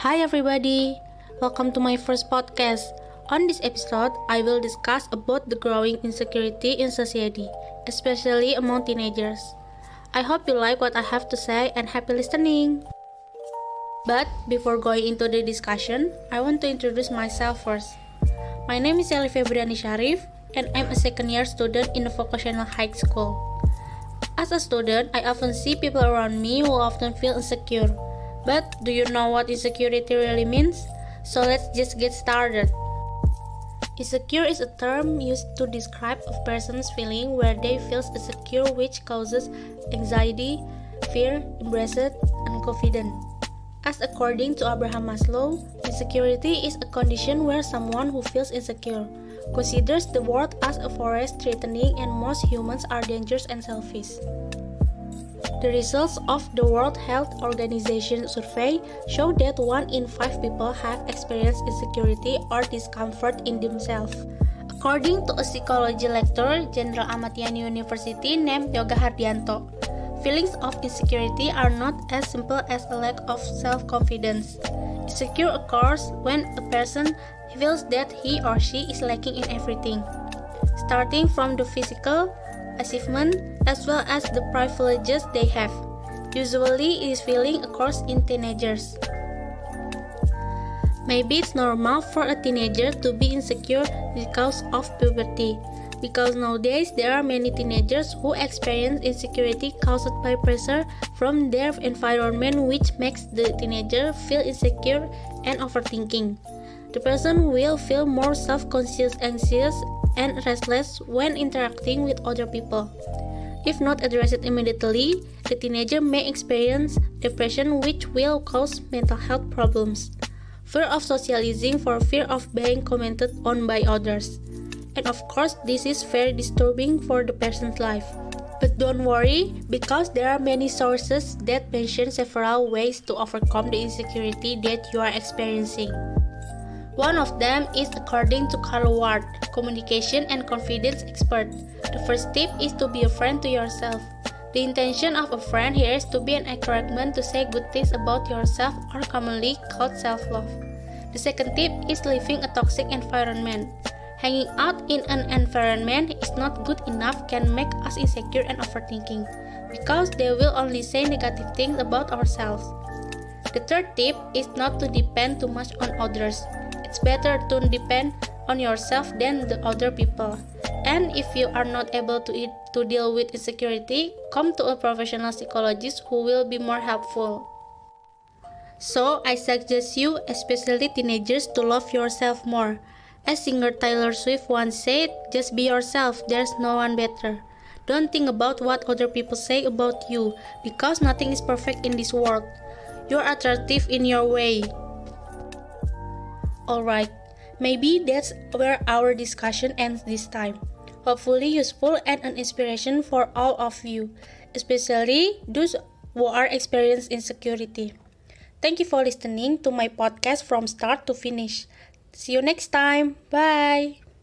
Hi, everybody. Welcome to my first podcast. On this episode, I will discuss about the growing insecurity in society, especially among teenagers. I hope you like what I have to say and happy listening. But before going into the discussion, I want to introduce myself first. My name is Shelly Febriani Syarif, and I'm a second year student in the vocational high school. As a student, I often see people around me who often feel insecure. But do you know what insecurity really means? So let's just get started. Insecure is a term used to describe a person's feeling where they feel insecure which causes anxiety, fear, embarrassment, and confidence. As according to Abraham Maslow, insecurity is a condition where someone who feels insecure considers the world as a forest threatening and most humans are dangerous and selfish. The results of the World Health Organization survey show that one in five people have experienced insecurity or discomfort in themselves. According to a psychology lecturer, General Achmad Yani University named Yoga Hardianto, feelings of insecurity are not as simple as a lack of self-confidence. Insecure occurs when a person feels that he or she is lacking in everything, starting from the physical, achievement as well as the privileges they have. Usually, this feeling occurs in teenagers. Maybe it's normal for a teenager to be insecure because of puberty. Because nowadays there are many teenagers who experience insecurity caused by pressure from their environment, which makes the teenager feel insecure and overthinking. The person will feel more self conscious, anxious, and restless when interacting with other people. If not addressed immediately, the teenager may experience depression, which will cause mental health problems, fear of socializing for fear of being commented on by others. And of course, this is very disturbing for the person's life. But don't worry, because there are many sources that mention several ways to overcome the insecurity that you are experiencing. One of them is according to Carl Ward, communication and confidence expert. The first tip is to be a friend to yourself. The intention of a friend here is to be an encouragement to say good things about yourself or commonly called self-love. The second tip is leaving a toxic environment. Hanging out in an environment is not good enough can make us insecure and overthinking because they will only say negative things about ourselves. The third tip is not to depend too much on others. It's better to depend on yourself than the other people. And if you are not able to, to deal with insecurity, come to a professional psychologist who will be more helpful. So, I suggest you, especially teenagers, to love yourself more. As singer Taylor Swift once said, just be yourself, there's no one better. Don't think about what other people say about you, because nothing is perfect in this world. You're attractive in your way. Alright, maybe that's where our discussion ends this time. Hopefully, useful and an inspiration for all of you, especially those who are experiencing insecurity. Thank you for listening to my podcast from start to finish. See you next time. Bye.